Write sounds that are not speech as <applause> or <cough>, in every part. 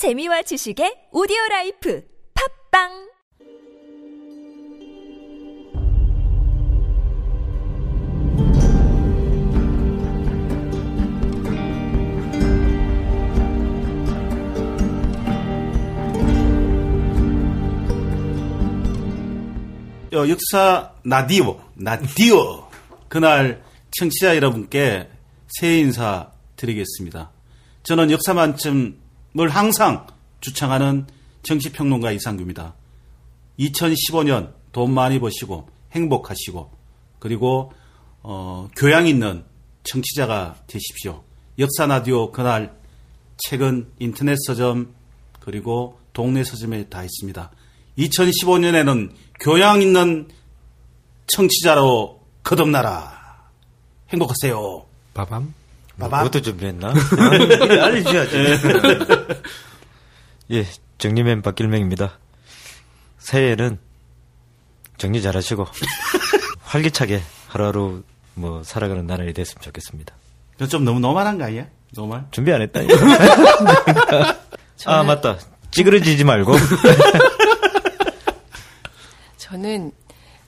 재미와 지식의 오디오 라이프 팝빵 어, 역사 나디오, 나디오. 그날 청취자 여러분께 새해 인사 드리겠습니다. 저는 역사 만점 을 항상 주창하는 정치평론가 이상규입니다. 2015년 돈 많이 버시고 행복하시고 그리고 어, 교양 있는 청취자가 되십시오. 역사 라디오 그날 책은 인터넷 서점 그리고 동네 서점에 다 있습니다. 2015년에는 교양 있는 청취자로 거듭나라. 행복하세요. 빠밤. 빠밤. 그것도 준비했나? <laughs> 알려줘야지. <laughs> 예, 정리맨 박길명입니다. 새해에는 정리 잘하시고 <laughs> 활기차게 하루하루 뭐 살아가는 나날이 됐으면 좋겠습니다. 이거 좀 너무 normal한 거 아니야? normal? 준비 안 했다. 아 맞다. 찌그러지지 말고. 저는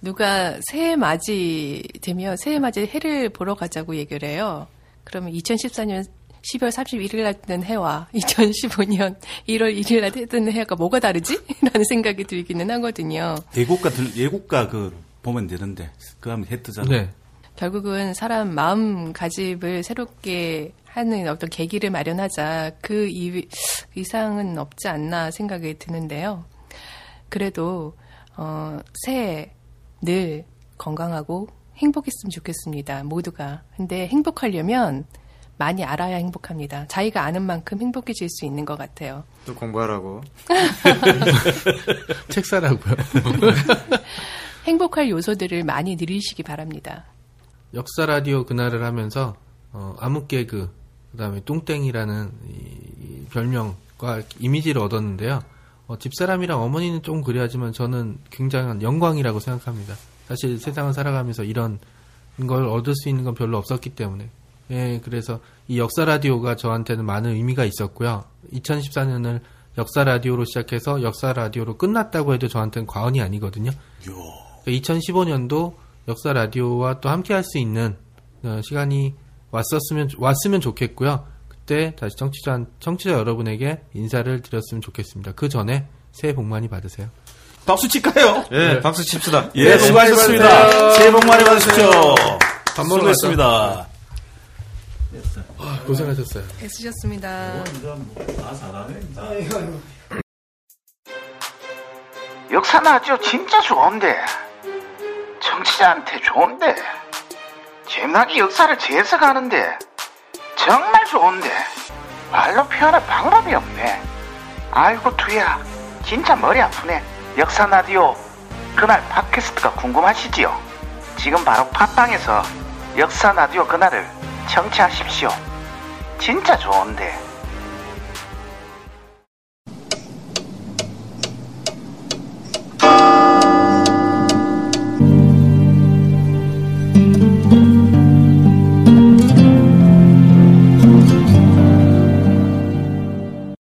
누가 새해 맞이 되면 새해 맞이 해를 보러 가자고 얘기를 해요. 그러면 2014년 12월 31일 날 뜨는 해와 2015년 1월 1일 날 뜨는 해가 뭐가 다르지? <laughs> 라는 생각이 들기는 하거든요. 예고가 들, 예고가 그 보면 되는데 그 하면 해 뜨잖아. 네. 결국은 사람 마음가짐을 새롭게 하는 어떤 계기를 마련하자 그 이, 이상은 없지 않나 생각이 드는데요. 그래도 어, 새해 늘 건강하고 행복했으면 좋겠습니다. 모두가. 근데 행복하려면 많이 알아야 행복합니다. 자기가 아는 만큼 행복해질 수 있는 것 같아요. 또 공부하라고. <laughs> 책 사라고요. <laughs> 행복할 요소들을 많이 누리시기 바랍니다. 역사 라디오 그날을 하면서 어, 암흑 개그 그다음에 뚱땡이라는 이, 이 별명과 이미지를 얻었는데요. 어, 집사람이랑 어머니는 좀 그래야지만 저는 굉장한 영광이라고 생각합니다. 사실 세상을 살아가면서 이런 걸 얻을 수 있는 건 별로 없었기 때문에. 예, 그래서 이 역사 라디오가 저한테는 많은 의미가 있었고요. 2014년을 역사 라디오로 시작해서 역사 라디오로 끝났다고 해도 저한테는 과언이 아니거든요. 2015년도 역사 라디오와 또 함께 할 수 있는 어, 시간이 왔었으면 왔으면 좋겠고요. 그때 다시 청취자 청취자 여러분에게 인사를 드렸으면 좋겠습니다. 그 전에 새해 복 많이 받으세요. 박수 칠까요? 예, 박수 칩시다. 예, 수고하셨습니다. 새해 복 많이 받으십시오. 밥 먹으러. 아, 고생하셨어요. 애쓰셨습니다. 역사는 아주 진짜 좋은데 정치자한테 좋은데 재미나게 역사를 재해석하는데 정말 좋은데. 말로 표현할 방법이 없네. 아이고 두야. 진짜 머리 아프네. 역사 라디오. 그날 팟캐스트가 궁금하시지요? 지금 바로 팟빵에서 역사 라디오 그날을 청취하십시오. 진짜 좋은데